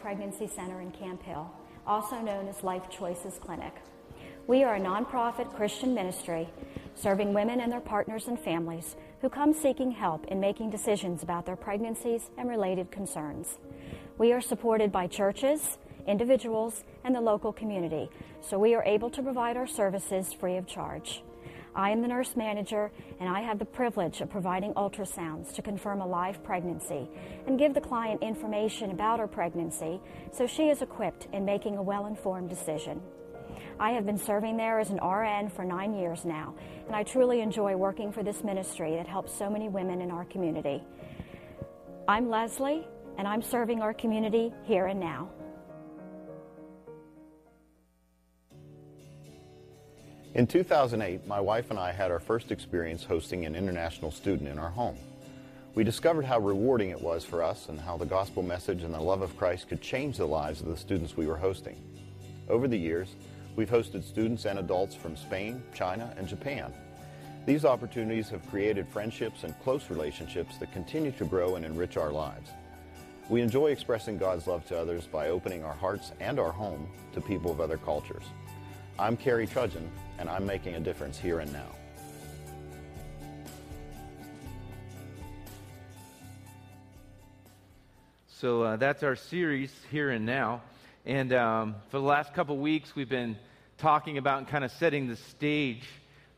Pregnancy Center in Camp Hill, also known as Life Choices Clinic. We are a nonprofit Christian ministry serving women and their partners and families who come seeking help in making decisions about their pregnancies and related concerns. We are supported by churches, individuals, and the local community, so we are able to provide our services free of charge. I am the nurse manager, and I have the privilege of providing ultrasounds to confirm a live pregnancy and give the client information about her pregnancy so she is equipped in making a well informed decision. I have been serving there as an RN for nine years now, and I truly enjoy working for this ministry that helps so many women in our community. I'm Leslie, and I'm serving our community here and now. In 2008, my wife and I had our first experience hosting an international student in our home. We discovered how rewarding it was for us and how the gospel message and the love of Christ could change the lives of the students we were hosting. Over the years, we've hosted students and adults from Spain, China, and Japan. These opportunities have created friendships and close relationships that continue to grow and enrich our lives. We enjoy expressing God's love to others by opening our hearts and our home to people of other cultures. I'm Carrie Trudgeon, and I'm making a difference here and now. So uh, that's our series here and now. And um, for the last couple weeks, we've been talking about and kind of setting the stage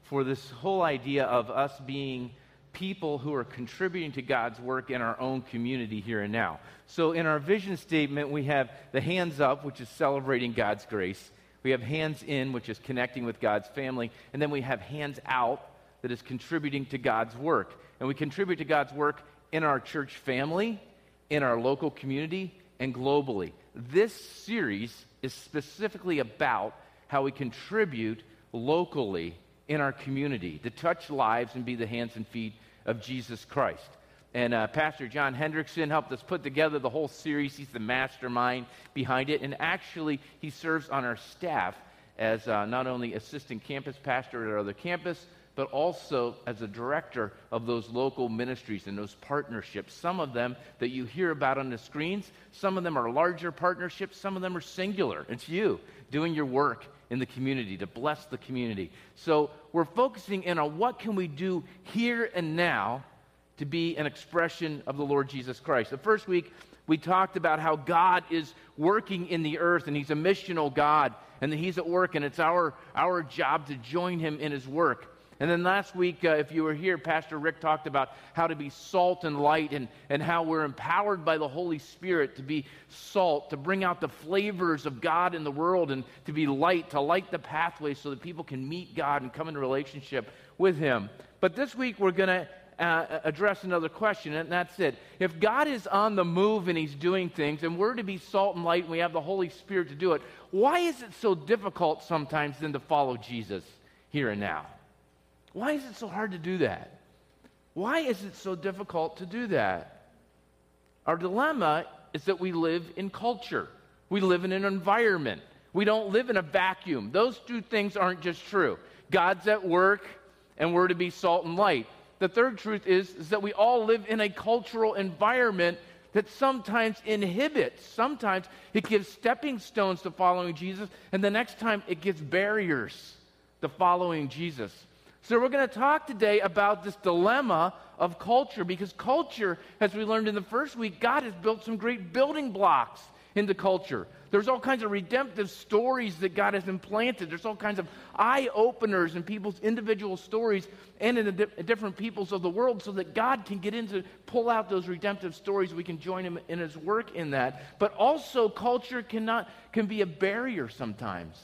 for this whole idea of us being people who are contributing to God's work in our own community here and now. So in our vision statement, we have the hands up, which is celebrating God's grace. We have hands in, which is connecting with God's family. And then we have hands out, that is contributing to God's work. And we contribute to God's work in our church family, in our local community, and globally. This series is specifically about how we contribute locally in our community to touch lives and be the hands and feet of Jesus Christ. And uh, Pastor John Hendrickson helped us put together the whole series. He's the mastermind behind it. And actually, he serves on our staff as uh, not only assistant campus pastor at our other campus, but also as a director of those local ministries and those partnerships. Some of them that you hear about on the screens, some of them are larger partnerships, some of them are singular. It's you doing your work in the community to bless the community. So we're focusing in on what can we do here and now to be an expression of the Lord Jesus Christ. The first week, we talked about how God is working in the earth and He's a missional God and that He's at work and it's our, our job to join Him in His work. And then last week, uh, if you were here, Pastor Rick talked about how to be salt and light and, and how we're empowered by the Holy Spirit to be salt, to bring out the flavors of God in the world, and to be light, to light the pathway so that people can meet God and come into relationship with Him. But this week, we're going to uh, address another question, and that's it. If God is on the move and He's doing things, and we're to be salt and light, and we have the Holy Spirit to do it, why is it so difficult sometimes then to follow Jesus here and now? Why is it so hard to do that? Why is it so difficult to do that? Our dilemma is that we live in culture, we live in an environment. We don't live in a vacuum. Those two things aren't just true. God's at work, and we're to be salt and light. The third truth is, is that we all live in a cultural environment that sometimes inhibits, sometimes it gives stepping stones to following Jesus, and the next time it gives barriers to following Jesus. So, we're going to talk today about this dilemma of culture because culture, as we learned in the first week, God has built some great building blocks into culture. There's all kinds of redemptive stories that God has implanted. There's all kinds of eye openers in people's individual stories and in the di- different peoples of the world so that God can get into, pull out those redemptive stories. We can join Him in His work in that. But also, culture cannot, can be a barrier sometimes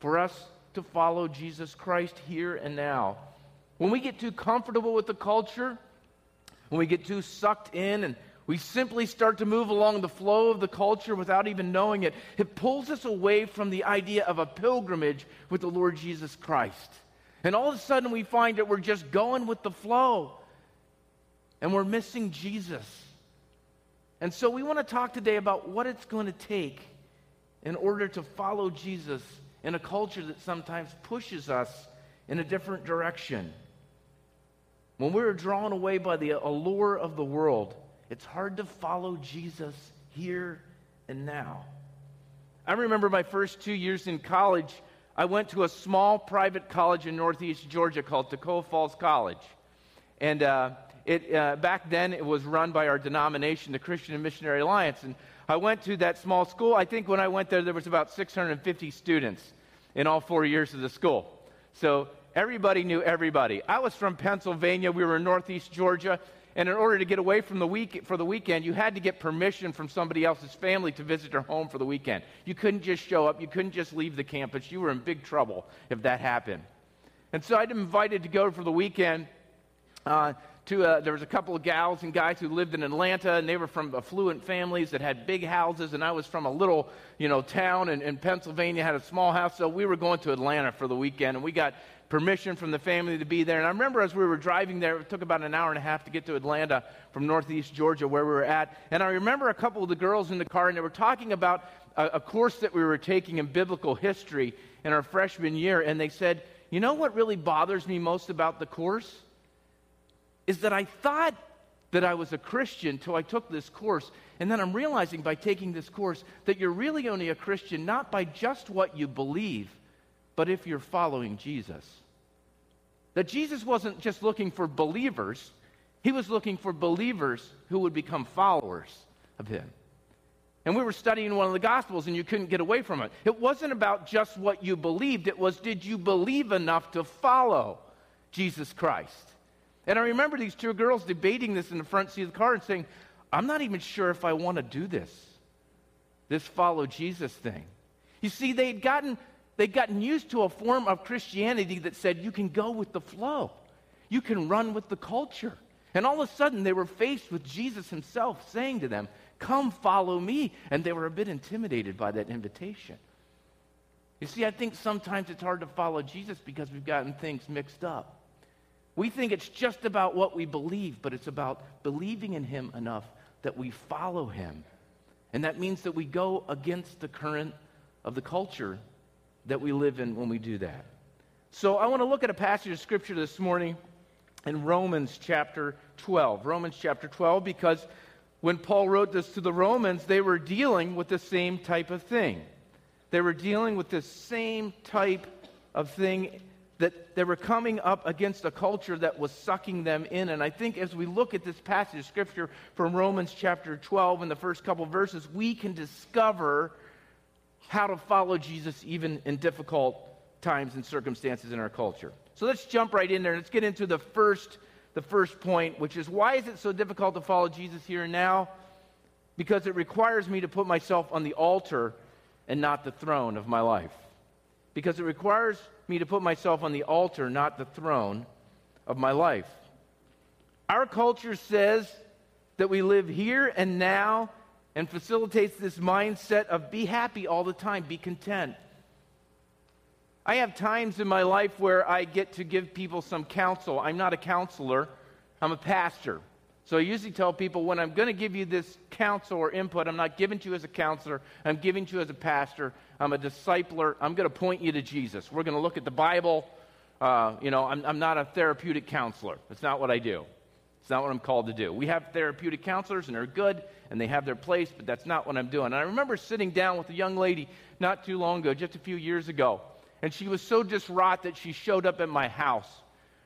for us to follow Jesus Christ here and now. When we get too comfortable with the culture, when we get too sucked in and we simply start to move along the flow of the culture without even knowing it, it pulls us away from the idea of a pilgrimage with the Lord Jesus Christ. And all of a sudden we find that we're just going with the flow and we're missing Jesus. And so we want to talk today about what it's going to take in order to follow Jesus in a culture that sometimes pushes us in a different direction. When we're drawn away by the allure of the world, it's hard to follow Jesus here and now. I remember my first two years in college, I went to a small private college in Northeast Georgia called Toccoa Falls College. And uh, it, uh, back then, it was run by our denomination, the Christian and Missionary Alliance. And I went to that small school. I think when I went there, there was about 650 students in all four years of the school. So everybody knew everybody. I was from Pennsylvania. We were in northeast Georgia. And in order to get away from the week, for the weekend, you had to get permission from somebody else's family to visit their home for the weekend. You couldn't just show up. You couldn't just leave the campus. You were in big trouble if that happened. And so I'd invited to go for the weekend uh, to uh, there was a couple of gals and guys who lived in Atlanta, and they were from affluent families that had big houses, and I was from a little, you know, town in, in Pennsylvania, had a small house, so we were going to Atlanta for the weekend, and we got permission from the family to be there. And I remember as we were driving there, it took about an hour and a half to get to Atlanta from northeast Georgia, where we were at. And I remember a couple of the girls in the car, and they were talking about a, a course that we were taking in biblical history in our freshman year. And they said, You know what really bothers me most about the course? Is that I thought that I was a Christian till I took this course. And then I'm realizing by taking this course that you're really only a Christian not by just what you believe, but if you're following Jesus. That Jesus wasn't just looking for believers, he was looking for believers who would become followers of him. And we were studying one of the Gospels, and you couldn't get away from it. It wasn't about just what you believed, it was did you believe enough to follow Jesus Christ? And I remember these two girls debating this in the front seat of the car and saying, I'm not even sure if I want to do this, this follow Jesus thing. You see, they'd gotten they'd gotten used to a form of Christianity that said you can go with the flow, you can run with the culture. And all of a sudden, they were faced with Jesus himself saying to them, Come follow me. And they were a bit intimidated by that invitation. You see, I think sometimes it's hard to follow Jesus because we've gotten things mixed up. We think it's just about what we believe, but it's about believing in him enough that we follow him. And that means that we go against the current of the culture that we live in when we do that. So I want to look at a passage of scripture this morning in Romans chapter 12. Romans chapter 12, because when Paul wrote this to the Romans, they were dealing with the same type of thing. They were dealing with the same type of thing that they were coming up against a culture that was sucking them in. And I think as we look at this passage of scripture from Romans chapter 12 in the first couple verses, we can discover how to follow Jesus even in difficult times and circumstances in our culture. So let's jump right in there. And let's get into the first, the first point, which is why is it so difficult to follow Jesus here and now? Because it requires me to put myself on the altar and not the throne of my life. Because it requires me to put myself on the altar, not the throne of my life. Our culture says that we live here and now and facilitates this mindset of be happy all the time, be content. I have times in my life where I get to give people some counsel. I'm not a counselor, I'm a pastor. So I usually tell people when I'm going to give you this counsel or input, I'm not giving to you as a counselor, I'm giving to you as a pastor. I'm a discipler. I'm going to point you to Jesus. We're going to look at the Bible. Uh, you know, I'm, I'm not a therapeutic counselor. That's not what I do. It's not what I'm called to do. We have therapeutic counselors, and they're good, and they have their place, but that's not what I'm doing. And I remember sitting down with a young lady not too long ago, just a few years ago, and she was so distraught that she showed up at my house.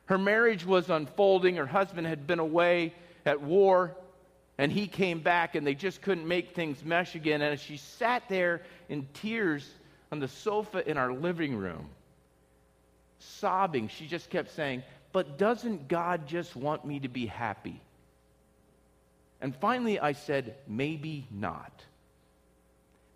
Her marriage was unfolding. Her husband had been away at war, and he came back, and they just couldn't make things mesh again. And as she sat there in tears on the sofa in our living room, sobbing, she just kept saying, But doesn't God just want me to be happy? And finally, I said, maybe not.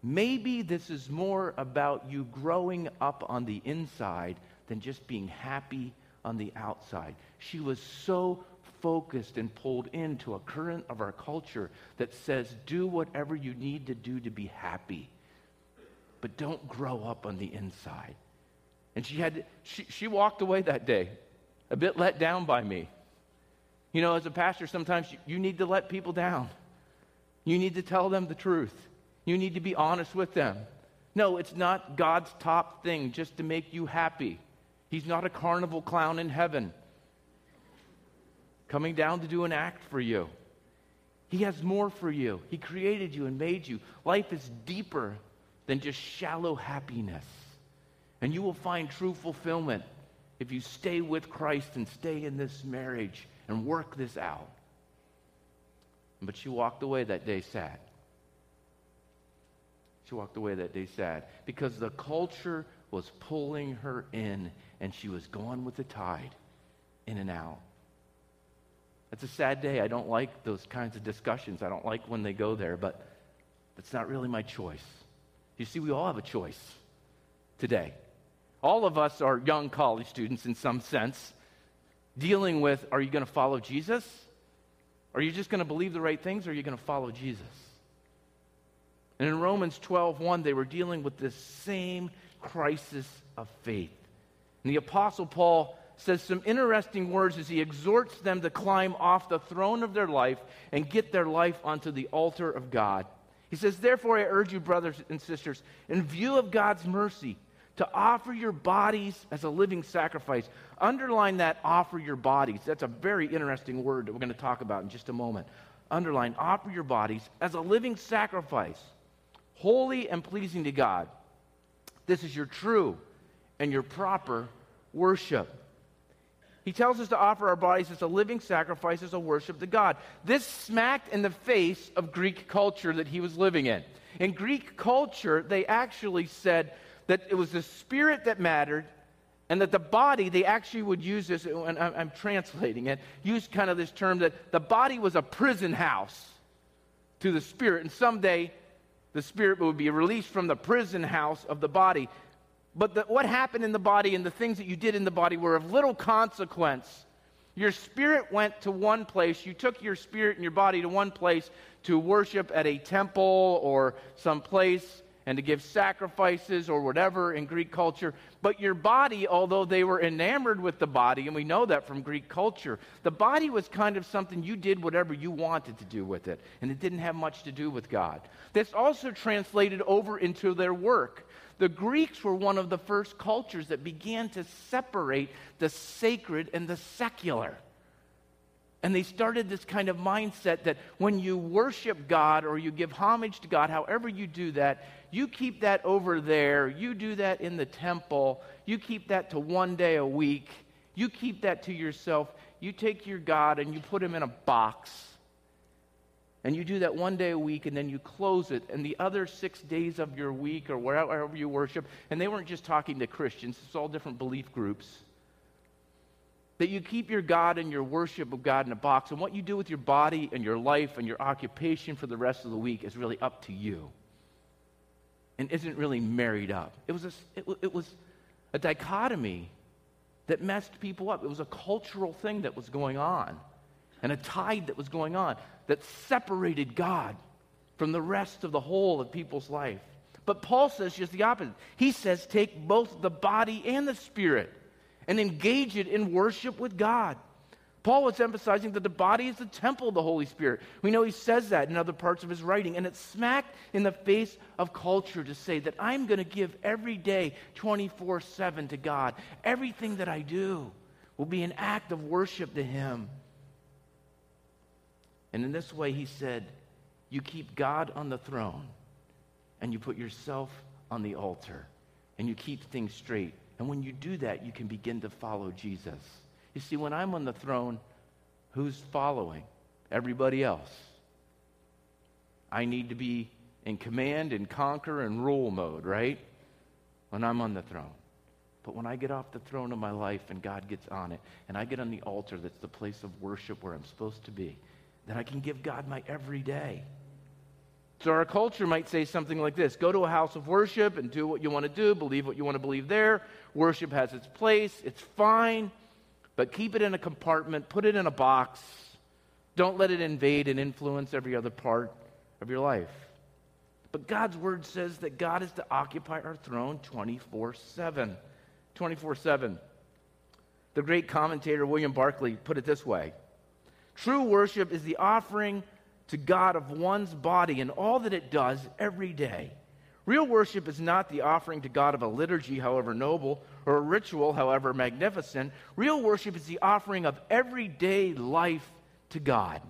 Maybe this is more about you growing up on the inside than just being happy on the outside. She was so focused and pulled into a current of our culture that says, do whatever you need to do to be happy, but don't grow up on the inside. And she had, she, she walked away that day, a bit let down by me. You know, as a pastor, sometimes you, need to let people down. You need to tell them the truth. You need to be honest with them. No, it's not God's top thing just to make you happy. He's not a carnival clown in heaven coming down to do an act for you. He has more for you. He created you and made you. Life is deeper than just shallow happiness. And you will find true fulfillment if you stay with Christ and stay in this marriage and work this out. But she walked away that day sad. She walked away that day sad because the culture was pulling her in and she was going with the tide in and out. It's a sad day. I don't like those kinds of discussions. I don't like when they go there, but that's not really my choice. You see, we all have a choice today. All of us are young college students in some sense, dealing with are you going to follow Jesus? Are you just going to believe the right things or are you going to follow Jesus? And in Romans 12:1 they were dealing with this same crisis of faith. And the apostle Paul says some interesting words as he exhorts them to climb off the throne of their life and get their life onto the altar of God. He says, Therefore, I urge you, brothers and sisters, in view of God's mercy, to offer your bodies as a living sacrifice. Underline that, offer your bodies. That's a very interesting word that we're going to talk about in just a moment. Underline, offer your bodies as a living sacrifice, holy and pleasing to God. This is your true and your proper worship. He tells us to offer our bodies as a living sacrifice, as a worship to God. This smacked in the face of Greek culture that he was living in. In Greek culture, they actually said that it was the spirit that mattered, and that the body, they actually would use this, and I'm, translating it, use kind of this term that the body was a prison house to the spirit, and someday the spirit would be released from the prison house of the body. But the, what happened in the body and the things that you did in the body were of little consequence. Your spirit went to one place. You took your spirit and your body to one place to worship at a temple or some place and to give sacrifices or whatever in Greek culture. But your body, although they were enamored with the body, and we know that from Greek culture, the body was kind of something you did whatever you wanted to do with it, and it didn't have much to do with God. This also translated over into their work. The Greeks were one of the first cultures that began to separate the sacred and the secular. And they started this kind of mindset that when you worship God or you give homage to God, however you do that, you keep that over there. You do that in the temple. You keep that to one day a week. You keep that to yourself. You take your God and you put him in a box. And you do that one day a week and then you close it. And the other six days of your week or wherever you worship, and they weren't just talking to Christians, it's all different belief groups that you keep your God and your worship of God in a box, and what you do with your body and your life and your occupation for the rest of the week is really up to you and isn't really married up. It was a, it, it was a dichotomy that messed people up. It was a cultural thing that was going on and a tide that was going on that separated God from the rest of the whole of people's life. But Paul says just the opposite. He says, take both the body and the spirit and engage it in worship with God. Paul was emphasizing that the body is the temple of the Holy Spirit. We know he says that in other parts of his writing, and it's smacked in the face of culture to say that I'm going to give every day 24 7 to God. Everything that I do will be an act of worship to him. And in this way, he said, You keep God on the throne, and you put yourself on the altar, and you keep things straight. And when you do that, you can begin to follow Jesus. You see, when I'm on the throne, who's following? Everybody else. I need to be in command and conquer and rule mode, right? When I'm on the throne. But when I get off the throne of my life and God gets on it, and I get on the altar that's the place of worship where I'm supposed to be, then I can give God my everyday. So our culture might say something like this go to a house of worship and do what you want to do, believe what you want to believe there. Worship has its place, it's fine, but keep it in a compartment, put it in a box. Don't let it invade and influence every other part of your life. But God's word says that God is to occupy our throne 24 7. 24 7. The great commentator William Barclay put it this way True worship is the offering to God of one's body and all that it does every day. Real worship is not the offering to God of a liturgy, however noble, or a ritual, however magnificent. Real worship is the offering of everyday life to God.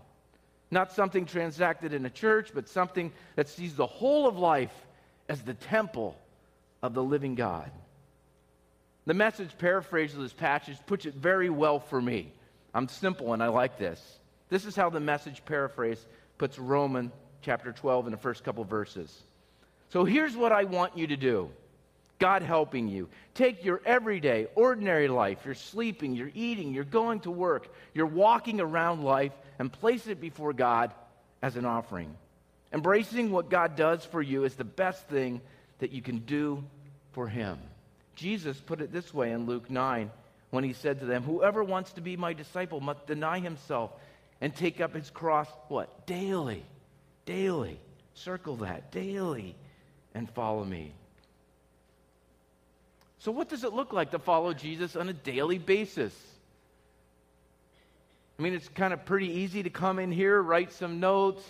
Not something transacted in a church, but something that sees the whole of life as the temple of the living God. The message paraphrase of this passage puts it very well for me. I'm simple and I like this. This is how the message paraphrase puts Roman chapter 12 in the first couple verses. So here's what I want you to do God helping you. Take your everyday, ordinary life. You're sleeping, you're eating, you're going to work, you're walking around life, and place it before God as an offering. Embracing what God does for you is the best thing that you can do for Him. Jesus put it this way in Luke 9 when he said to them, Whoever wants to be my disciple must deny himself and take up his cross, what? Daily. Daily. Circle that. Daily. And follow me. So, what does it look like to follow Jesus on a daily basis? I mean, it's kind of pretty easy to come in here, write some notes,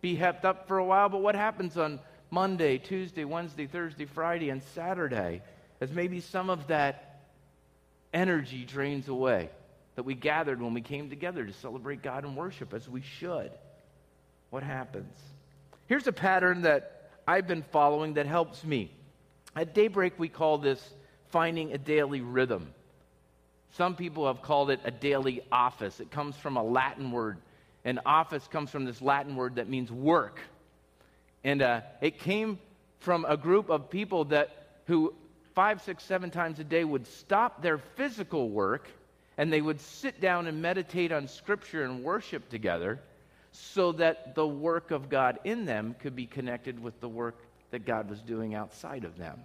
be hepped up for a while, but what happens on Monday, Tuesday, Wednesday, Thursday, Friday, and Saturday as maybe some of that energy drains away that we gathered when we came together to celebrate God and worship as we should? What happens? Here's a pattern that I've been following that helps me. At daybreak, we call this finding a daily rhythm. Some people have called it a daily office. It comes from a Latin word. And office comes from this Latin word that means work. And uh, it came from a group of people that who five, six, seven times a day would stop their physical work and they would sit down and meditate on Scripture and worship together so that the work of God in them could be connected with the work that God was doing outside of them.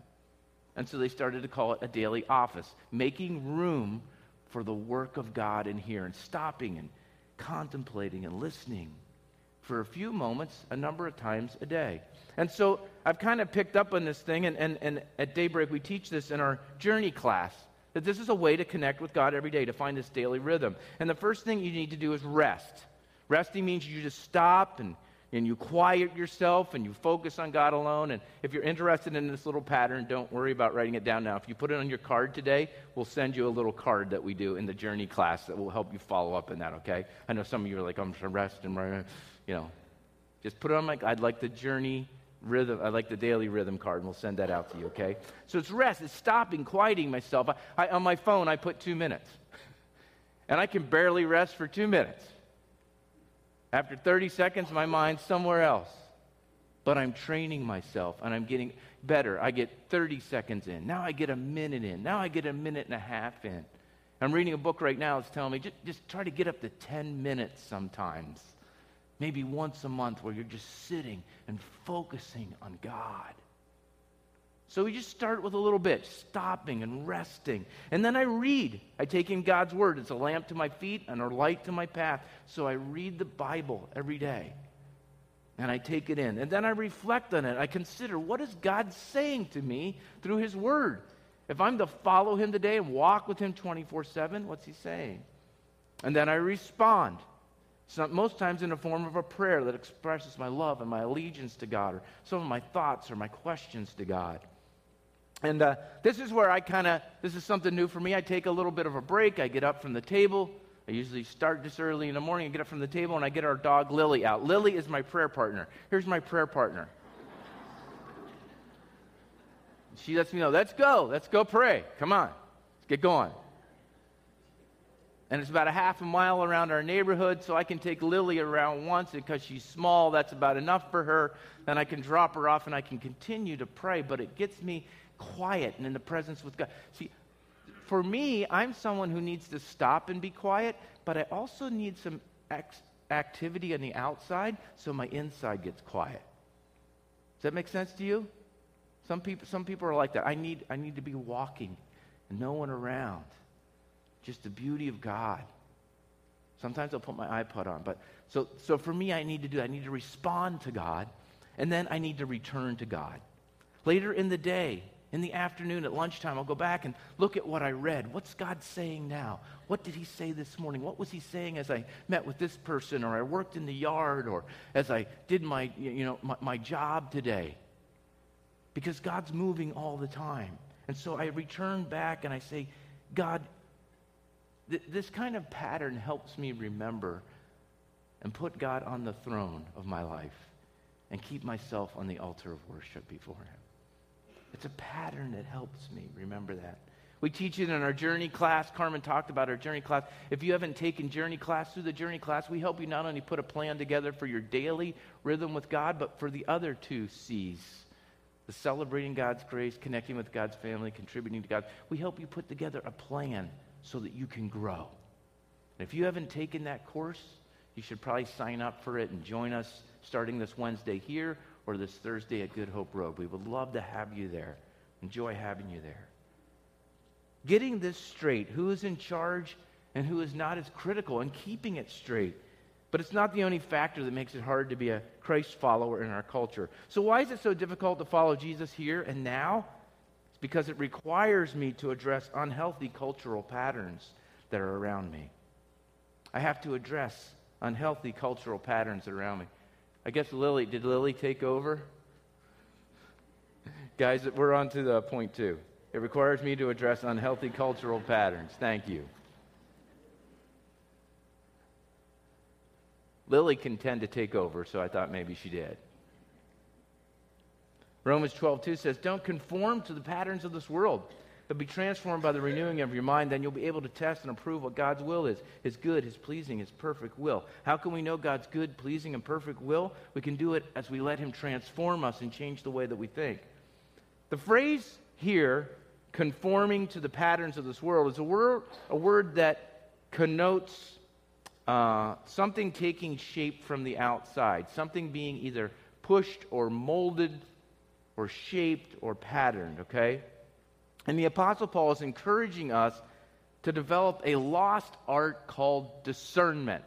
And so they started to call it a daily office, making room for the work of God in here and stopping and contemplating and listening for a few moments, a number of times a day. And so I've kind of picked up on this thing, and, and, and at Daybreak, we teach this in our journey class that this is a way to connect with God every day, to find this daily rhythm. And the first thing you need to do is rest. Resting means you just stop and, and you quiet yourself and you focus on God alone. And if you're interested in this little pattern, don't worry about writing it down now. If you put it on your card today, we'll send you a little card that we do in the journey class that will help you follow up in that, okay? I know some of you are like, I'm just rest and, you know, just put it on my, I'd like the journey rhythm, I like the daily rhythm card, and we'll send that out to you, okay? So it's rest, it's stopping, quieting myself. I, I, on my phone, I put two minutes. And I can barely rest for two minutes. After 30 seconds, my mind's somewhere else. But I'm training myself and I'm getting better. I get 30 seconds in. Now I get a minute in. Now I get a minute and a half in. I'm reading a book right now that's telling me just, just try to get up to 10 minutes sometimes maybe once a month where you're just sitting and focusing on God. So we just start with a little bit, stopping and resting. And then I read. I take in God's word. It's a lamp to my feet and a light to my path. So I read the Bible every day. And I take it in. And then I reflect on it. I consider what is God saying to me through his word? If I'm to follow him today and walk with him 24 7, what's he saying? And then I respond. Not most times in the form of a prayer that expresses my love and my allegiance to God, or some of my thoughts or my questions to God. And uh, this is where I kind of, this is something new for me. I take a little bit of a break. I get up from the table. I usually start this early in the morning and get up from the table, and I get our dog Lily out. Lily is my prayer partner. Here's my prayer partner. she lets me know, let's go, let's go pray. Come on, let's get going and it's about a half a mile around our neighborhood, so I can take Lily around once because she's small. That's about enough for her. Then I can drop her off and I can continue to pray, but it gets me quiet and in the presence with God. See, for me, I'm someone who needs to stop and be quiet, but I also need some ex- activity on the outside so my inside gets quiet. Does that make sense to you? Some people, some people are like that. I need, I need to be walking and no one around just the beauty of God. Sometimes I'll put my iPod on, but so so for me, I need to do. I need to respond to God, and then I need to return to God. Later in the day, in the afternoon, at lunchtime, I'll go back and look at what I read. What's God saying now? What did He say this morning? What was He saying as I met with this person, or I worked in the yard, or as I did my you know my, my job today? Because God's moving all the time, and so I return back and I say, God, th- this kind of pattern helps me remember and put God on the throne of my life and keep myself on the altar of worship before Him. It's a pattern that helps me remember that. We teach it in our journey class. Carmen talked about our journey class. If you haven't taken journey class through the journey class, we help you not only put a plan together for your daily rhythm with God, but for the other two C's the celebrating God's grace, connecting with God's family, contributing to God. We help you put together a plan so that you can grow. And if you haven't taken that course, you should probably sign up for it and join us starting this Wednesday here or this Thursday at Good Hope Road. We would love to have you there. Enjoy having you there. Getting this straight, who is in charge and who is not, is critical, and keeping it straight. But it's not the only factor that makes it hard to be a Christ follower in our culture. So, why is it so difficult to follow Jesus here and now? It's because it requires me to address unhealthy cultural patterns that are around me. I have to address unhealthy cultural patterns around me. I guess Lily, did Lily take over? Guys, we're on to the point two. It requires me to address unhealthy cultural patterns. Thank you. Lily can tend to take over, so I thought maybe she did. Romans 12:2 says, "Don't conform to the patterns of this world, but be transformed by the renewing of your mind. Then you'll be able to test and approve what God's will is, His good, His pleasing, His perfect will." How can we know God's good, pleasing, and perfect will? We can do it as we let Him transform us and change the way that we think. The phrase here, conforming to the patterns of this world, is a word, a word that connotes uh, something taking shape from the outside, something being either pushed or molded or shaped or patterned, okay? And the Apostle Paul is encouraging us to develop a lost art called discernment.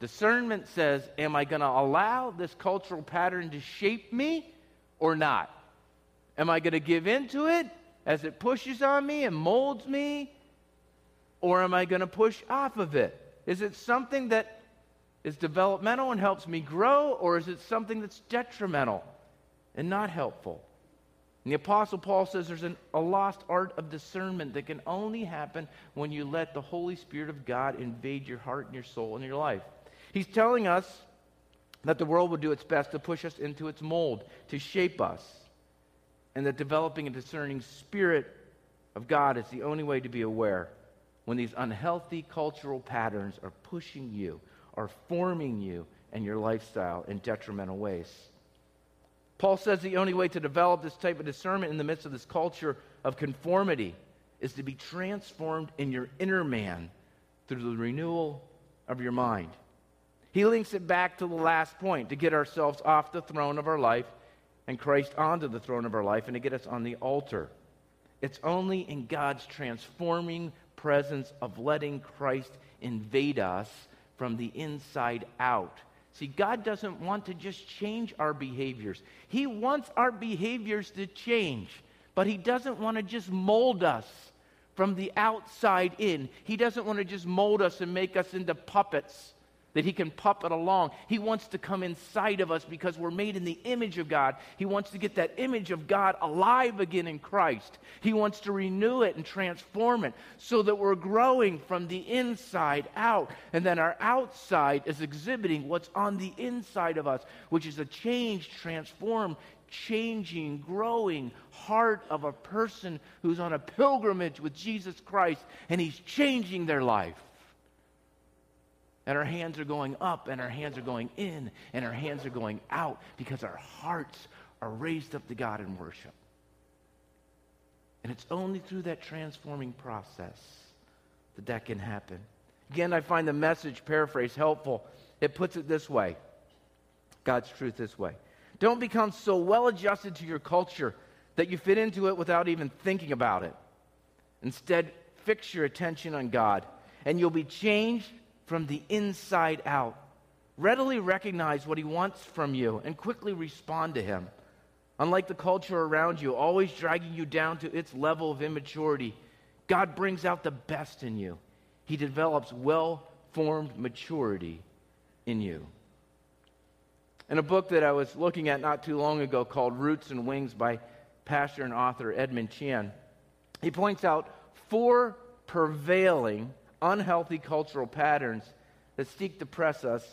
Discernment says, Am I going to allow this cultural pattern to shape me or not? Am I going to give into it as it pushes on me and molds me? Or am I going to push off of it? Is it something that is developmental and helps me grow, or is it something that's detrimental and not helpful? And the Apostle Paul says there's an, a lost art of discernment that can only happen when you let the Holy Spirit of God invade your heart and your soul and your life. He's telling us that the world will do its best to push us into its mold, to shape us, and that developing a discerning spirit of God is the only way to be aware when these unhealthy cultural patterns are pushing you, are forming you and your lifestyle in detrimental ways. Paul says the only way to develop this type of discernment in the midst of this culture of conformity is to be transformed in your inner man through the renewal of your mind. He links it back to the last point to get ourselves off the throne of our life and Christ onto the throne of our life and to get us on the altar. It's only in God's transforming presence of letting Christ invade us from the inside out. See, God doesn't want to just change our behaviors. He wants our behaviors to change, but He doesn't want to just mold us from the outside in. He doesn't want to just mold us and make us into puppets that he can puppet along. He wants to come inside of us because we're made in the image of God. He wants to get that image of God alive again in Christ. He wants to renew it and transform it so that we're growing from the inside out. And then our outside is exhibiting what's on the inside of us, which is a changed, transformed, changing, growing heart of a person who's on a pilgrimage with Jesus Christ and he's changing their life. And our hands are going up, and our hands are going in, and our hands are going out because our hearts are raised up to God in worship. And it's only through that transforming process that that can happen. Again, I find the message paraphrase helpful. It puts it this way God's truth this way. Don't become so well adjusted to your culture that you fit into it without even thinking about it. Instead, fix your attention on God, and you'll be changed from the inside out. Readily recognize what he wants from you and quickly respond to him. Unlike the culture around you, always dragging you down to its level of immaturity, God brings out the best in you. He develops well formed maturity in you. In a book that I was looking at not too long ago called Roots and Wings by pastor and author Edmund Chan, he points out four prevailing unhealthy cultural patterns that seek to press us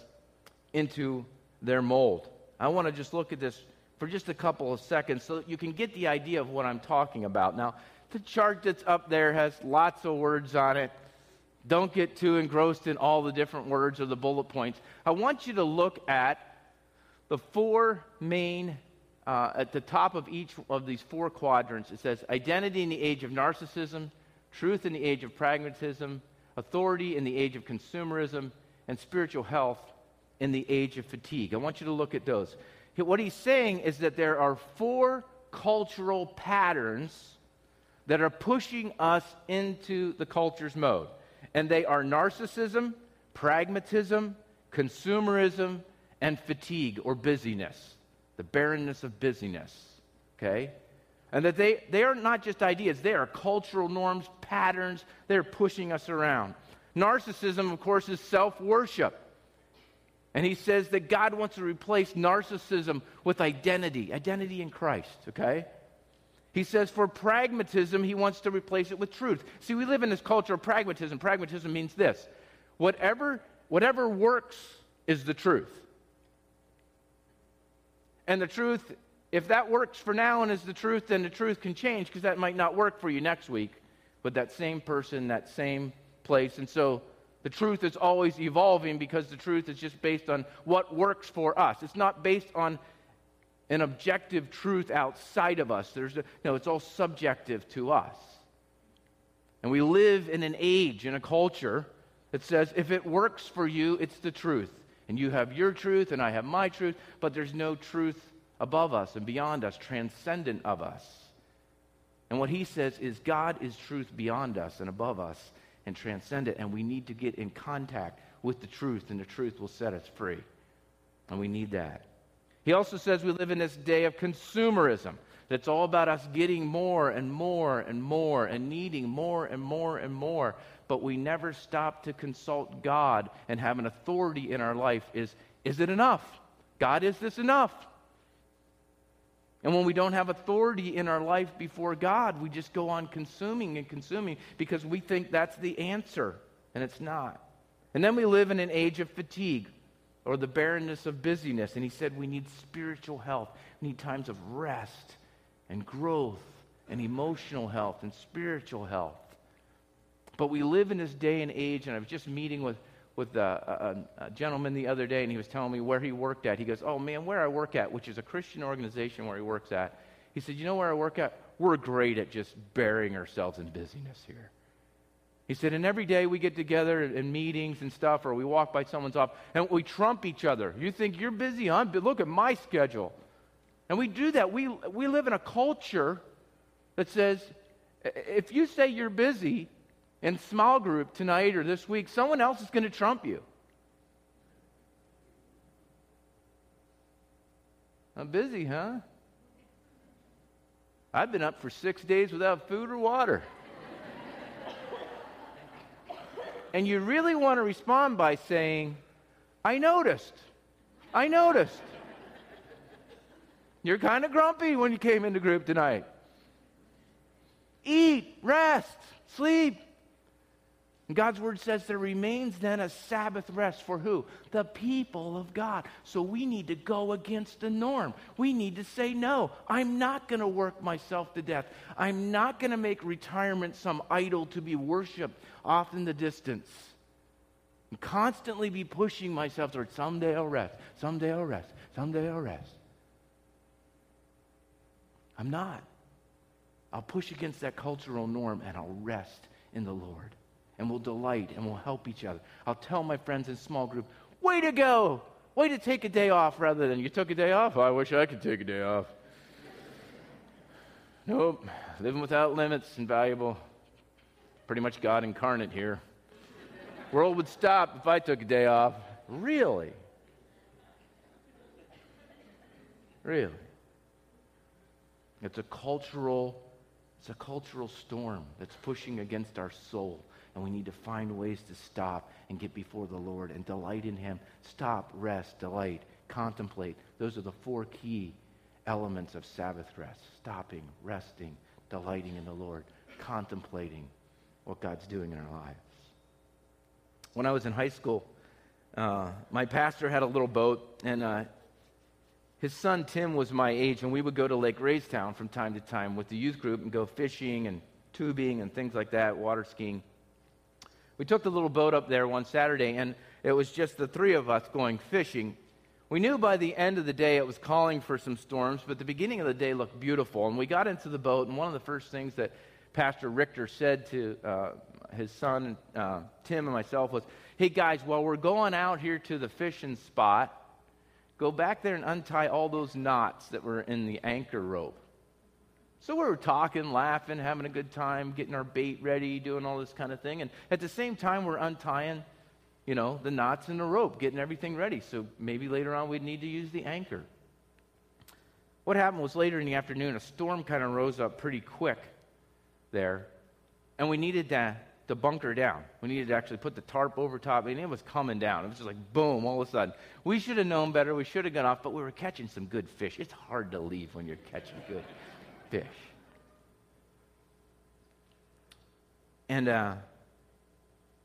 into their mold. I want to just look at this for just a couple of seconds so that you can get the idea of what I'm talking about. Now, the chart that's up there has lots of words on it. Don't get too engrossed in all the different words or the bullet points. I want you to look at the four main uh, at the top of each of these four quadrants, it says identity in the age of narcissism, truth in the age of pragmatism, authority in the age of consumerism, and spiritual health in the age of fatigue. I want you to look at those. What he's saying is that there are four cultural patterns that are pushing us into the culture's mode. And they are narcissism, pragmatism, consumerism, and fatigue or busyness, the barrenness of busyness. Okay? And that they, they are not just ideas, they are cultural norms, patterns, they're pushing us around. Narcissism, of course, is self worship. And he says that God wants to replace narcissism with identity, identity in Christ, okay? He says for pragmatism, he wants to replace it with truth. See, we live in this culture of pragmatism. Pragmatism means this whatever, whatever works is the truth. And the truth, if that works for now and is the truth, then the truth can change because that might not work for you next week with that same person, that same place. And so the truth is always evolving because the truth is just based on what works for us. It's not based on an objective truth outside of us. There's a, no, it's all subjective to us. And we live in an age, in a culture that says if it works for you, it's the truth. And you have your truth, and I have my truth, but there's no truth above us and beyond us, transcendent of us. And what he says is God is truth beyond us and above us and transcendent, and we need to get in contact with the truth, and the truth will set us free. And we need that. He also says we live in this day of consumerism. That's all about us getting more and more and more and needing more and more and more. But we never stop to consult God and have an authority in our life. Is, is it enough? God, is this enough? And when we don't have authority in our life before God, we just go on consuming and consuming because we think that's the answer, and it's not. And then we live in an age of fatigue or the barrenness of busyness. And he said we need spiritual health, we need times of rest and growth and emotional health and spiritual health. But we live in this day and age, and I was just meeting with, with uh, a, a, a gentleman the other day, and he was telling me where he worked at. He goes, Oh man, where I work at, which is a Christian organization where he works at. He said, You know where I work at? We're great at just burying ourselves in busyness here. He said, and every day we get together in meetings and stuff, or we walk by someone's office, and we trump each other. You think you're busy, huh? But look at my schedule. And we do that. We, we live in a culture that says, if you say you're busy in small group tonight or this week, someone else is going to trump you. I'm busy, huh? I've been up for six days without food or water. and you really want to respond by saying, I noticed. I noticed. You're kind of grumpy when you came into group tonight. Eat, rest, sleep. And God's word says there remains then a Sabbath rest for who? The people of God. So we need to go against the norm. We need to say, no, I'm not going to work myself to death. I'm not going to make retirement some idol to be worshiped off in the distance. And constantly be pushing myself toward someday I'll rest, someday I'll rest, someday I'll rest. I'm not. I'll push against that cultural norm and I'll rest in the Lord and we'll delight and we'll help each other. I'll tell my friends in small group, way to go! Way to take a day off rather than you took a day off. I wish I could take a day off. nope. Living without limits, invaluable. Pretty much God incarnate here. World would stop if I took a day off. Really? Really? It's a cultural it's a cultural storm that's pushing against our soul. And we need to find ways to stop and get before the Lord and delight in Him. Stop, rest, delight, contemplate. Those are the four key elements of Sabbath rest stopping, resting, delighting in the Lord, contemplating what God's doing in our lives. When I was in high school, uh, my pastor had a little boat, and uh, his son Tim was my age, and we would go to Lake Raystown from time to time with the youth group and go fishing and tubing and things like that, water skiing. We took the little boat up there one Saturday, and it was just the three of us going fishing. we knew by the end of the day it was calling for some storms, but the beginning of the day looked beautiful. And we got into the boat, and one of the first things that Pastor Richter said to uh, his son, uh, Tim, and myself was, Hey guys, while we're going out here to the fishing spot, go back there and untie all those knots that were in the anchor rope. So we were talking, laughing, having a good time, getting our bait ready, doing all this kind of thing. And at the same time, we're untying, you know, the knots in the rope, getting everything ready. So maybe later on we'd need to use the anchor. What happened was later in the afternoon, a storm kind of rose up pretty quick there, and we needed to, to bunker down. We needed to actually put the tarp over top, and it was coming down. It was just like boom, all of a sudden. We should have known better. We should have got off, but we were catching some good fish. It's hard to leave when you're catching good fish. And uh,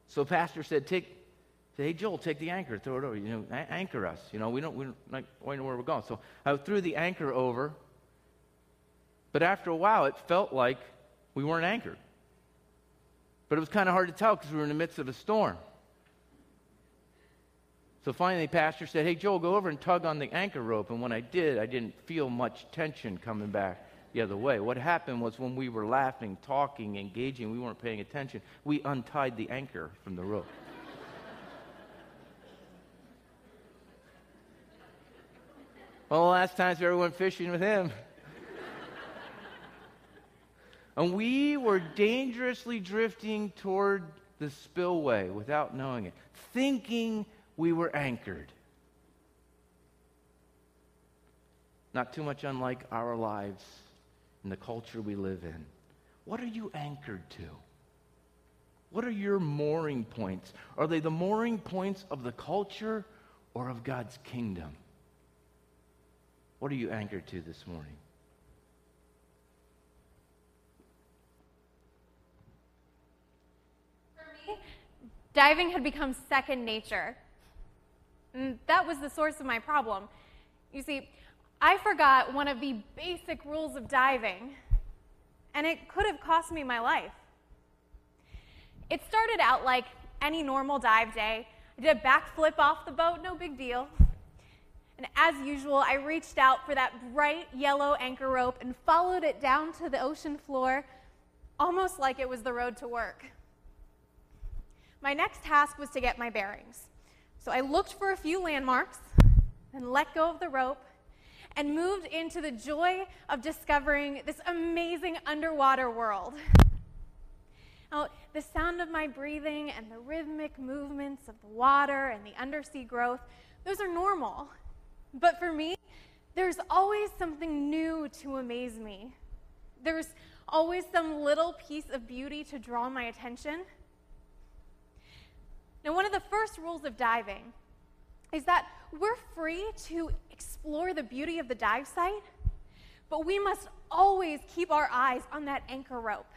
so pastor said, take, say, hey, Joel, take the anchor, throw it over. You know, anchor us. You know, we don't, we don't like, know where we're going. So I threw the anchor over. But after a while, it felt like we weren't anchored. But it was kind of hard to tell because we were in the midst of a storm. So finally, pastor said, hey, Joel, go over and tug on the anchor rope. And when I did, I didn't feel much tension coming back the other way. What happened was when we were laughing, talking, engaging, we weren't paying attention, we untied the anchor from the rope. well, the last times we ever went fishing with him. and we were dangerously drifting toward the spillway without knowing it, thinking we were anchored. Not too much unlike our lives in the culture we live in. What are you anchored to? What are your mooring points? Are they the mooring points of the culture or of God's kingdom? What are you anchored to this morning? For me, diving had become second nature. And that was the source of my problem. You see, I forgot one of the basic rules of diving, and it could have cost me my life. It started out like any normal dive day. I did a backflip off the boat, no big deal. And as usual, I reached out for that bright yellow anchor rope and followed it down to the ocean floor, almost like it was the road to work. My next task was to get my bearings. So I looked for a few landmarks and let go of the rope and moved into the joy of discovering this amazing underwater world. Now, the sound of my breathing and the rhythmic movements of the water and the undersea growth, those are normal. But for me, there's always something new to amaze me. There's always some little piece of beauty to draw my attention. Now, one of the first rules of diving is that we're free to explore the beauty of the dive site, but we must always keep our eyes on that anchor rope.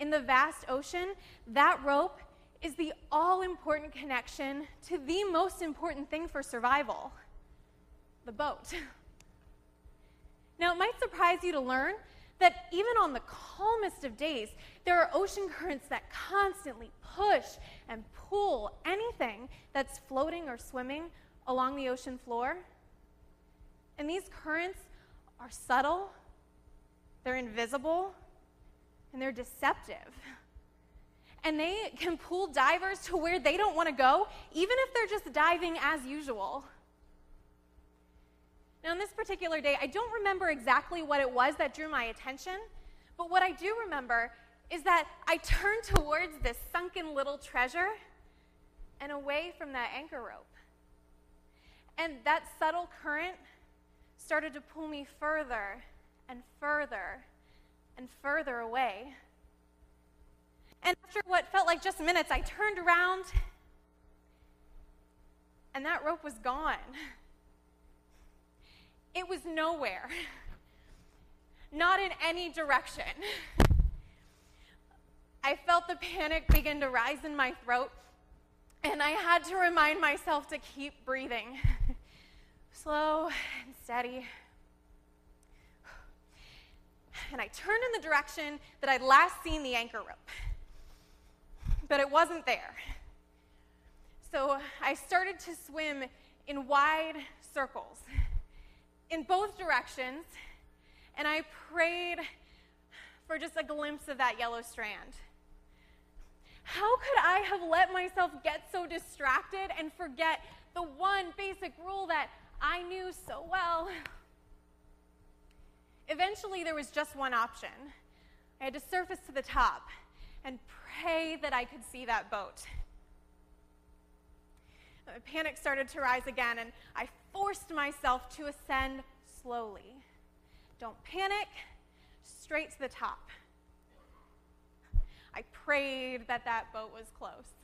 In the vast ocean, that rope is the all important connection to the most important thing for survival the boat. Now, it might surprise you to learn that even on the calmest of days, there are ocean currents that constantly push and pull anything that's floating or swimming along the ocean floor. And these currents are subtle, they're invisible, and they're deceptive. And they can pull divers to where they don't want to go, even if they're just diving as usual. Now, on this particular day, I don't remember exactly what it was that drew my attention, but what I do remember is that I turned towards this sunken little treasure and away from that anchor rope. And that subtle current started to pull me further and further and further away. And after what felt like just minutes, I turned around and that rope was gone. It was nowhere, not in any direction. I felt the panic begin to rise in my throat, and I had to remind myself to keep breathing. Slow and steady. And I turned in the direction that I'd last seen the anchor rope, but it wasn't there. So I started to swim in wide circles in both directions, and I prayed for just a glimpse of that yellow strand. How could I have let myself get so distracted and forget the one basic rule that I knew so well? Eventually, there was just one option. I had to surface to the top and pray that I could see that boat. Panic started to rise again, and I forced myself to ascend slowly. Don't panic, straight to the top. I prayed that that boat was close.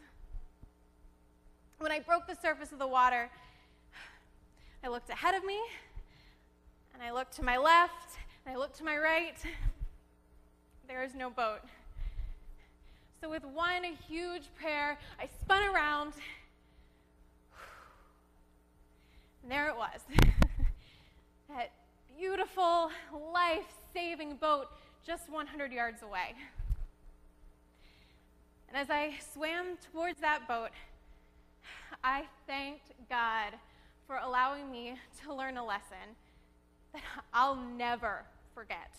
When I broke the surface of the water, I looked ahead of me, and I looked to my left, and I looked to my right. There is no boat. So, with one huge prayer, I spun around, and there it was. that beautiful, life saving boat just 100 yards away. And as I swam towards that boat, I thanked God for allowing me to learn a lesson that I'll never forget.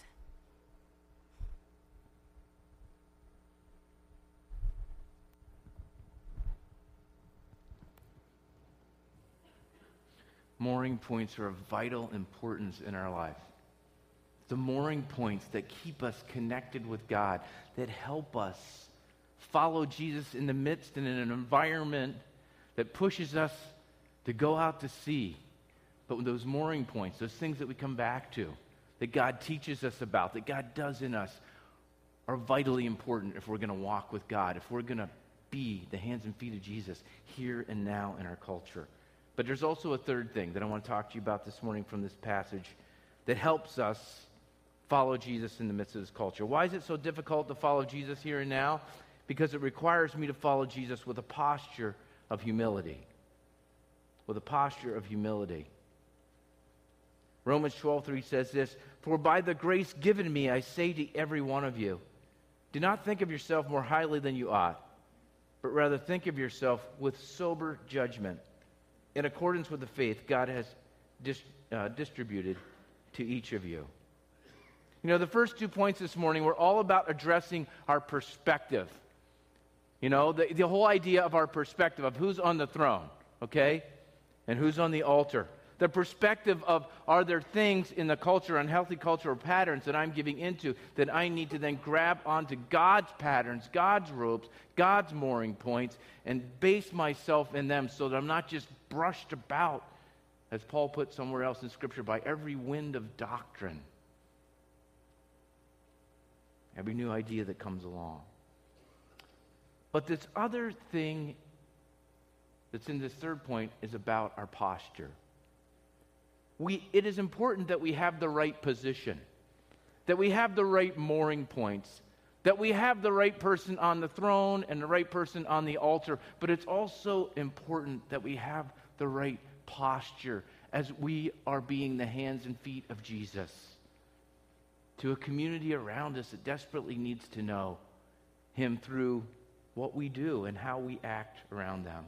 mooring points are of vital importance in our life. The mooring points that keep us connected with God, that help us follow Jesus in the midst and in an environment that pushes us to go out to sea. But those mooring points, those things that we come back to, that God teaches us about, that God does in us, are vitally important if we're going to walk with God, if we're going to be the hands and feet of Jesus here and now in our culture. But there's also a third thing that I want to talk to you about this morning from this passage that helps us follow Jesus in the midst of this culture. Why is it so difficult to follow Jesus here and now? Because it requires me to follow Jesus with a posture of humility. With a posture of humility. Romans 12:3 says this, "For by the grace given me I say to every one of you, do not think of yourself more highly than you ought, but rather think of yourself with sober judgment." in accordance with the faith God has dis, uh, distributed to each of you. You know, the first two points this morning were all about addressing our perspective. You know, the, the whole idea of our perspective of who's on the throne, okay, and who's on the altar the perspective of are there things in the culture, unhealthy cultural patterns that I'm giving into that I need to then grab onto God's patterns, God's ropes, God's mooring points, and base myself in them so that I'm not just brushed about, as Paul put somewhere else in Scripture, by every wind of doctrine, every new idea that comes along. But this other thing that's in this third point is about our posture we, it is important that we have the right position, that we have the right mooring points, that we have the right person on the throne and the right person on the altar, but it's also important that we have the right posture as we are being the hands and feet of Jesus to a community around us that desperately needs to know Him through what we do and how we act around them.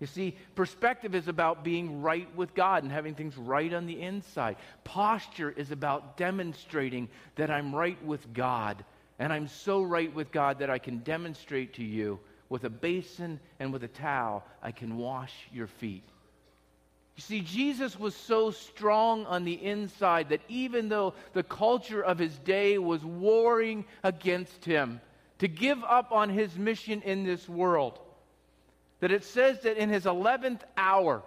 You see, perspective is about being right with God and having things right on the inside. Posture is about demonstrating that I'm right with God. And I'm so right with God that I can demonstrate to you with a basin and with a towel, I can wash your feet. You see, Jesus was so strong on the inside that even though the culture of his day was warring against him to give up on his mission in this world, that it says that in his 11th hour,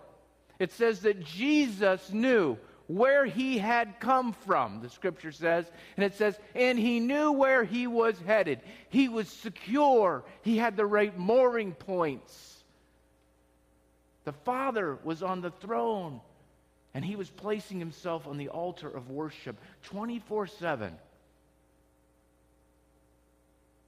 it says that Jesus knew where he had come from, the scripture says. And it says, and he knew where he was headed. He was secure, he had the right mooring points. The Father was on the throne, and he was placing himself on the altar of worship 24 7.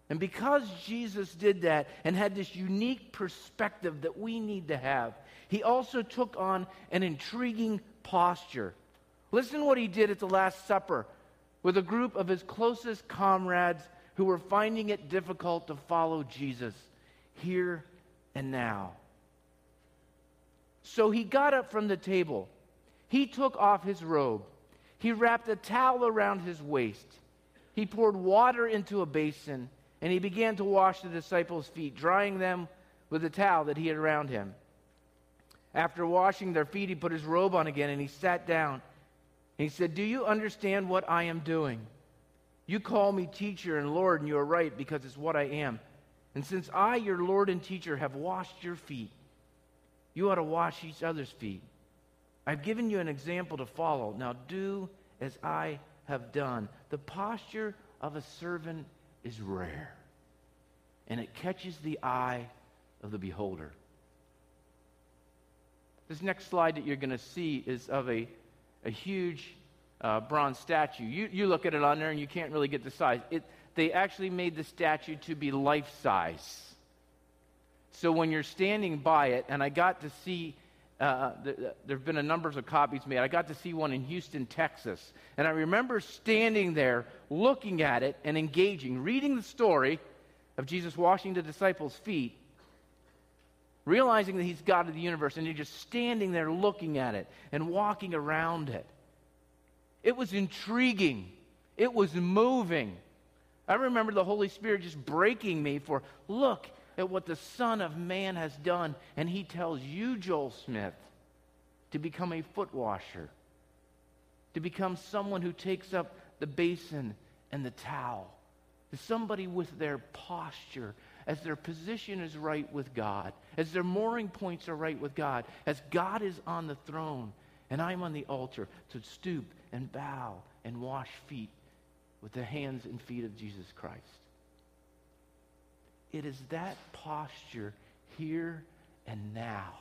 And because Jesus did that and had this unique perspective that we need to have, he also took on an intriguing posture. Listen to what he did at the Last Supper with a group of his closest comrades who were finding it difficult to follow Jesus here and now. So he got up from the table. He took off his robe. He wrapped a towel around his waist. He poured water into a basin, and he began to wash the disciples' feet, drying them with the towel that he had around him. After washing their feet, he put his robe on again, and he sat down. He said, Do you understand what I am doing? You call me teacher and Lord, and you are right, because it's what I am. And since I, your Lord and teacher, have washed your feet, you ought to wash each other's feet. I've given you an example to follow. Now do as I have done. The posture of a servant is rare, and it catches the eye of the beholder. This next slide that you're going to see is of a, a huge uh, bronze statue. You, you look at it on there and you can't really get the size. It, they actually made the statue to be life size. So when you're standing by it, and I got to see, uh, th- there have been a number of copies made. I got to see one in Houston, Texas. And I remember standing there, looking at it and engaging, reading the story of Jesus washing the disciples' feet, realizing that he's God of the universe, and you're just standing there looking at it and walking around it. It was intriguing, it was moving. I remember the Holy Spirit just breaking me for look at what the Son of Man has done. And he tells you, Joel Smith, to become a foot washer, to become someone who takes up the basin and the towel, to somebody with their posture, as their position is right with God, as their mooring points are right with God, as God is on the throne and I'm on the altar, to stoop and bow and wash feet with the hands and feet of Jesus Christ. It is that posture here and now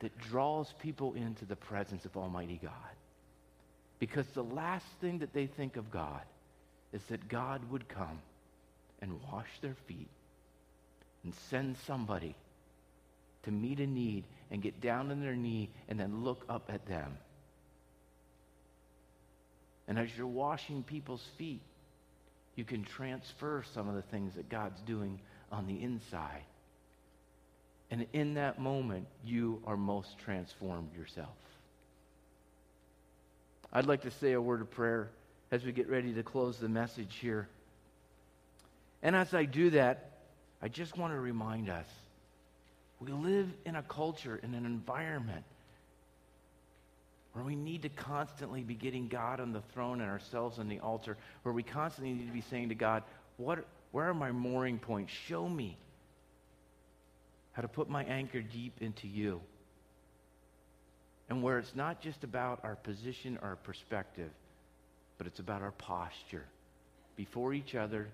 that draws people into the presence of Almighty God. Because the last thing that they think of God is that God would come and wash their feet and send somebody to meet a need and get down on their knee and then look up at them. And as you're washing people's feet, you can transfer some of the things that God's doing on the inside. And in that moment, you are most transformed yourself. I'd like to say a word of prayer as we get ready to close the message here. And as I do that, I just want to remind us we live in a culture, in an environment where we need to constantly be getting God on the throne and ourselves on the altar, where we constantly need to be saying to God, what, where are my mooring points? Show me how to put my anchor deep into you. And where it's not just about our position or our perspective, but it's about our posture before each other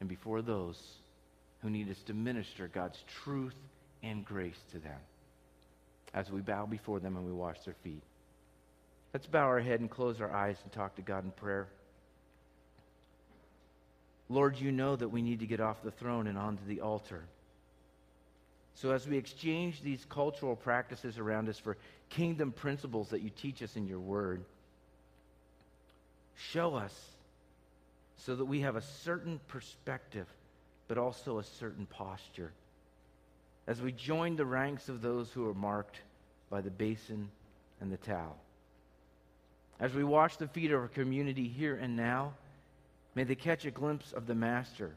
and before those who need us to minister God's truth and grace to them as we bow before them and we wash their feet. Let's bow our head and close our eyes and talk to God in prayer. Lord, you know that we need to get off the throne and onto the altar. So, as we exchange these cultural practices around us for kingdom principles that you teach us in your word, show us so that we have a certain perspective, but also a certain posture. As we join the ranks of those who are marked by the basin and the towel. As we wash the feet of our community here and now, may they catch a glimpse of the Master.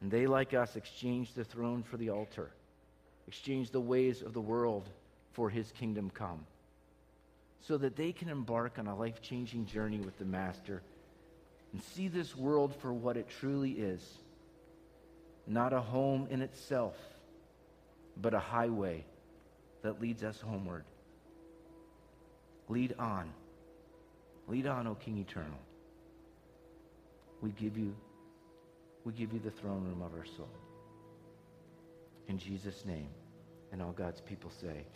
And they, like us, exchange the throne for the altar, exchange the ways of the world for his kingdom come, so that they can embark on a life changing journey with the Master and see this world for what it truly is not a home in itself, but a highway that leads us homeward. Lead on. Lead on, O King Eternal. We give you, we give you the throne room of our soul. In Jesus' name. And all God's people say,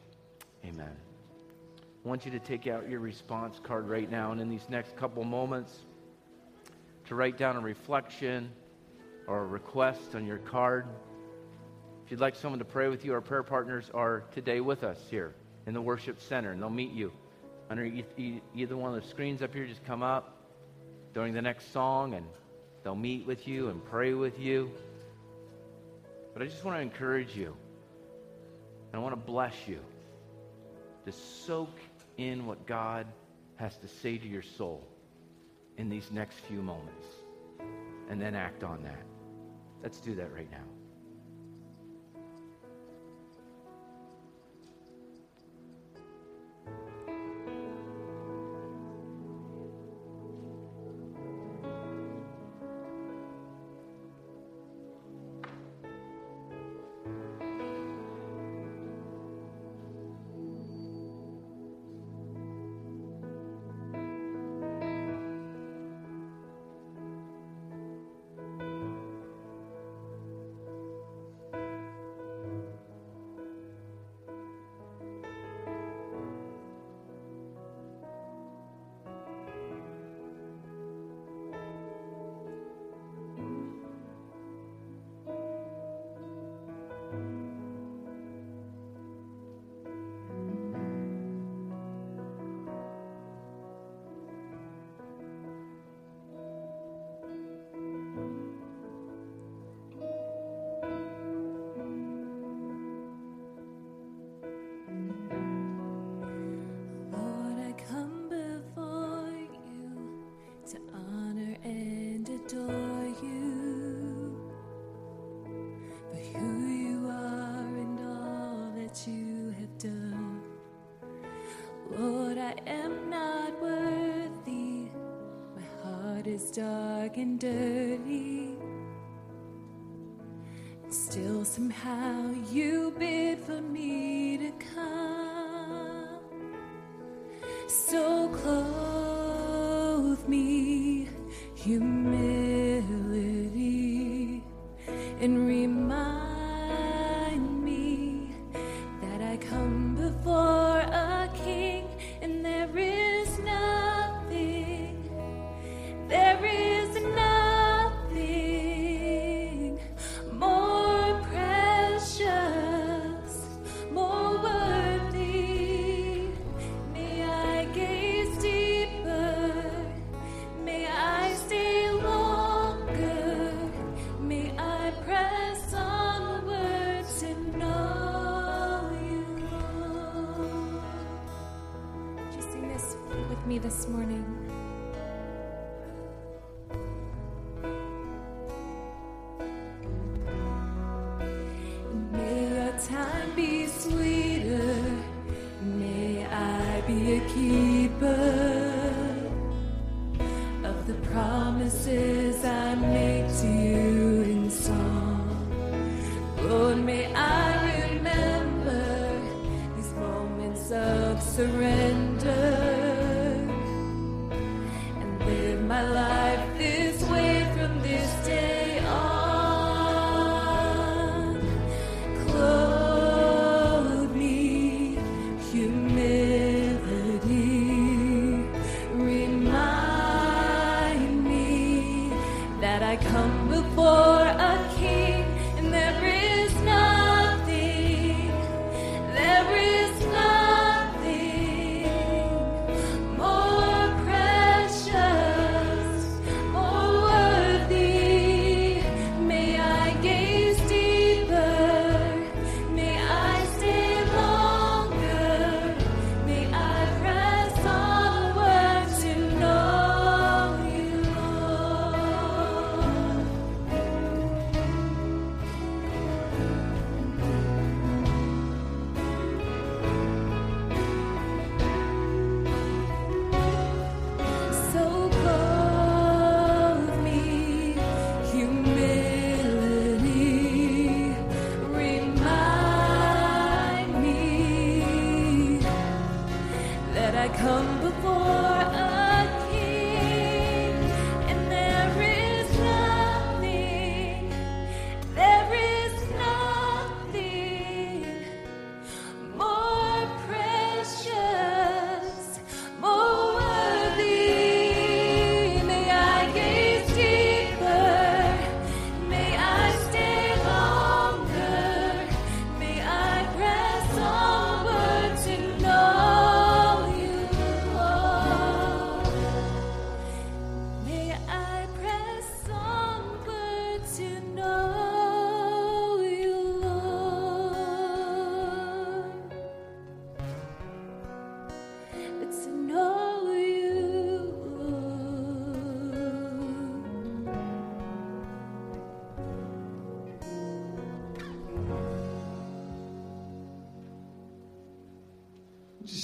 Amen. I want you to take out your response card right now and in these next couple moments to write down a reflection or a request on your card. If you'd like someone to pray with you, our prayer partners are today with us here in the worship center, and they'll meet you under either one of the screens up here. Just come up during the next song, and they'll meet with you and pray with you. But I just want to encourage you, and I want to bless you to soak in what God has to say to your soul in these next few moments, and then act on that. Let's do that right now. dark and dirty. Still, somehow, you bid for me.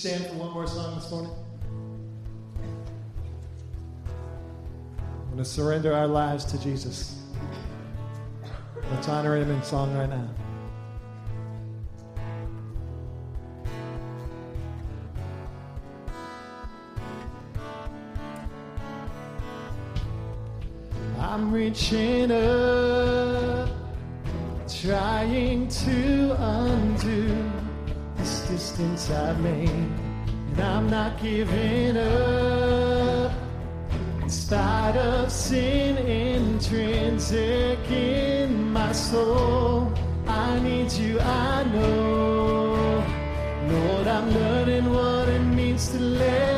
Stand for one more song this morning? I'm going to surrender our lives to Jesus. Let's honor him in song right now. I'm reaching up, I've made, and I'm not giving up. In spite of sin intrinsic in my soul, I need you, I know. Lord, I'm learning what it means to let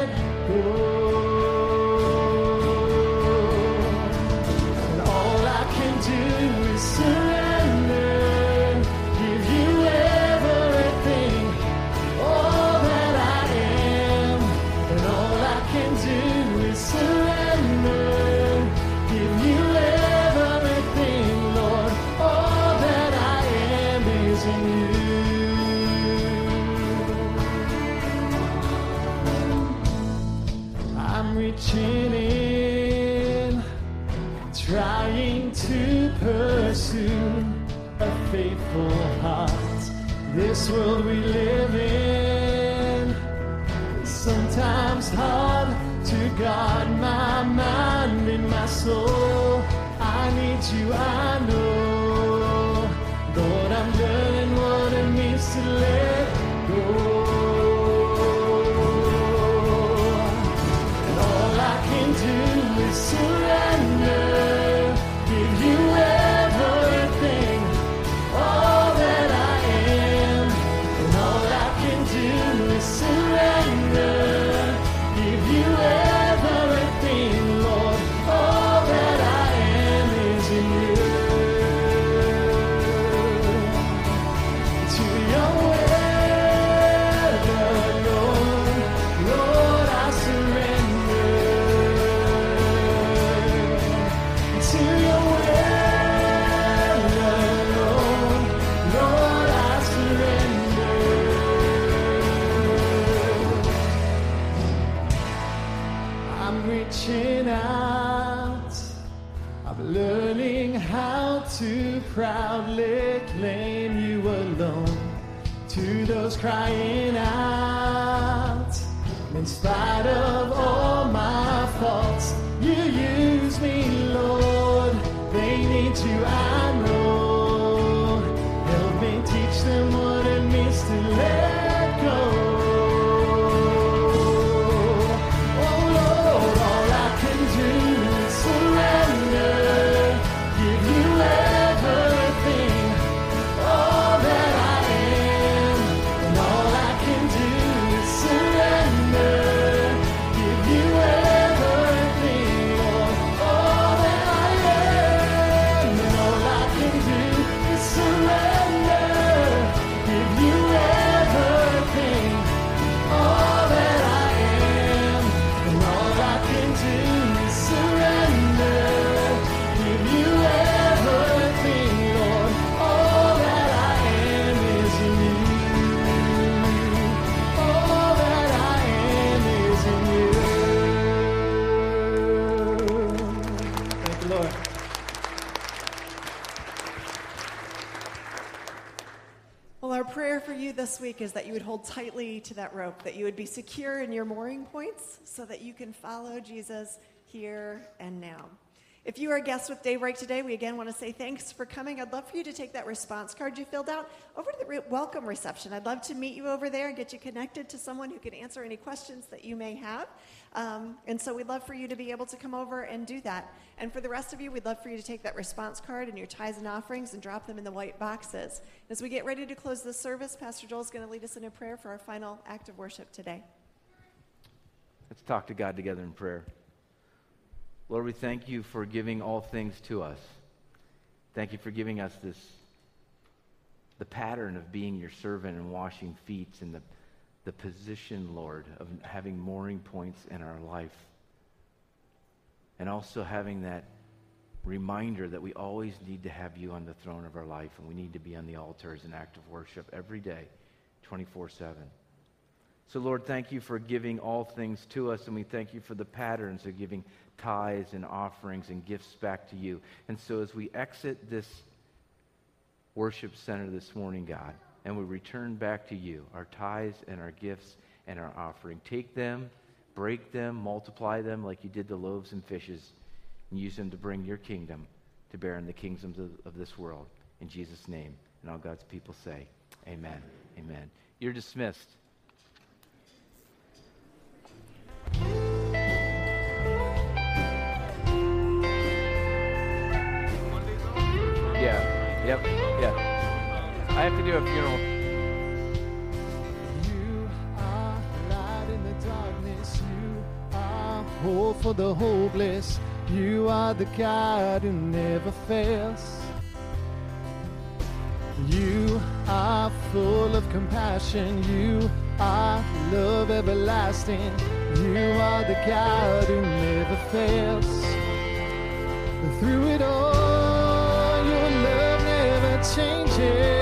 This I'm reaching out. I'm learning how to proudly claim you alone to those crying out. In spite of all my faults, you use me, Lord. They need you, I this week is that you would hold tightly to that rope, that you would be secure in your mooring points so that you can follow Jesus here and now. If you are a guest with Daybreak today, we again want to say thanks for coming. I'd love for you to take that response card you filled out over to the re- welcome reception. I'd love to meet you over there and get you connected to someone who can answer any questions that you may have. Um, and so we'd love for you to be able to come over and do that. And for the rest of you, we'd love for you to take that response card and your tithes and offerings and drop them in the white boxes. As we get ready to close this service, Pastor Joel is going to lead us in a prayer for our final act of worship today. Let's talk to God together in prayer. Lord, we thank you for giving all things to us. Thank you for giving us this the pattern of being your servant and washing feet and the, the position, Lord, of having mooring points in our life. And also having that reminder that we always need to have you on the throne of our life and we need to be on the altar as an act of worship every day, 24 7. So, Lord, thank you for giving all things to us, and we thank you for the patterns of giving tithes and offerings and gifts back to you. And so, as we exit this worship center this morning, God, and we return back to you, our tithes and our gifts and our offering, take them, break them, multiply them like you did the loaves and fishes, and use them to bring your kingdom to bear in the kingdoms of, of this world. In Jesus' name. And all God's people say, Amen. Amen. You're dismissed. Yeah. Yep. I have to do a funeral. You are light in the darkness. You are hope for the hopeless. You are the God who never fails. You are full of compassion. You are love everlasting. You are the God who never fails. Through it all, your love never changes.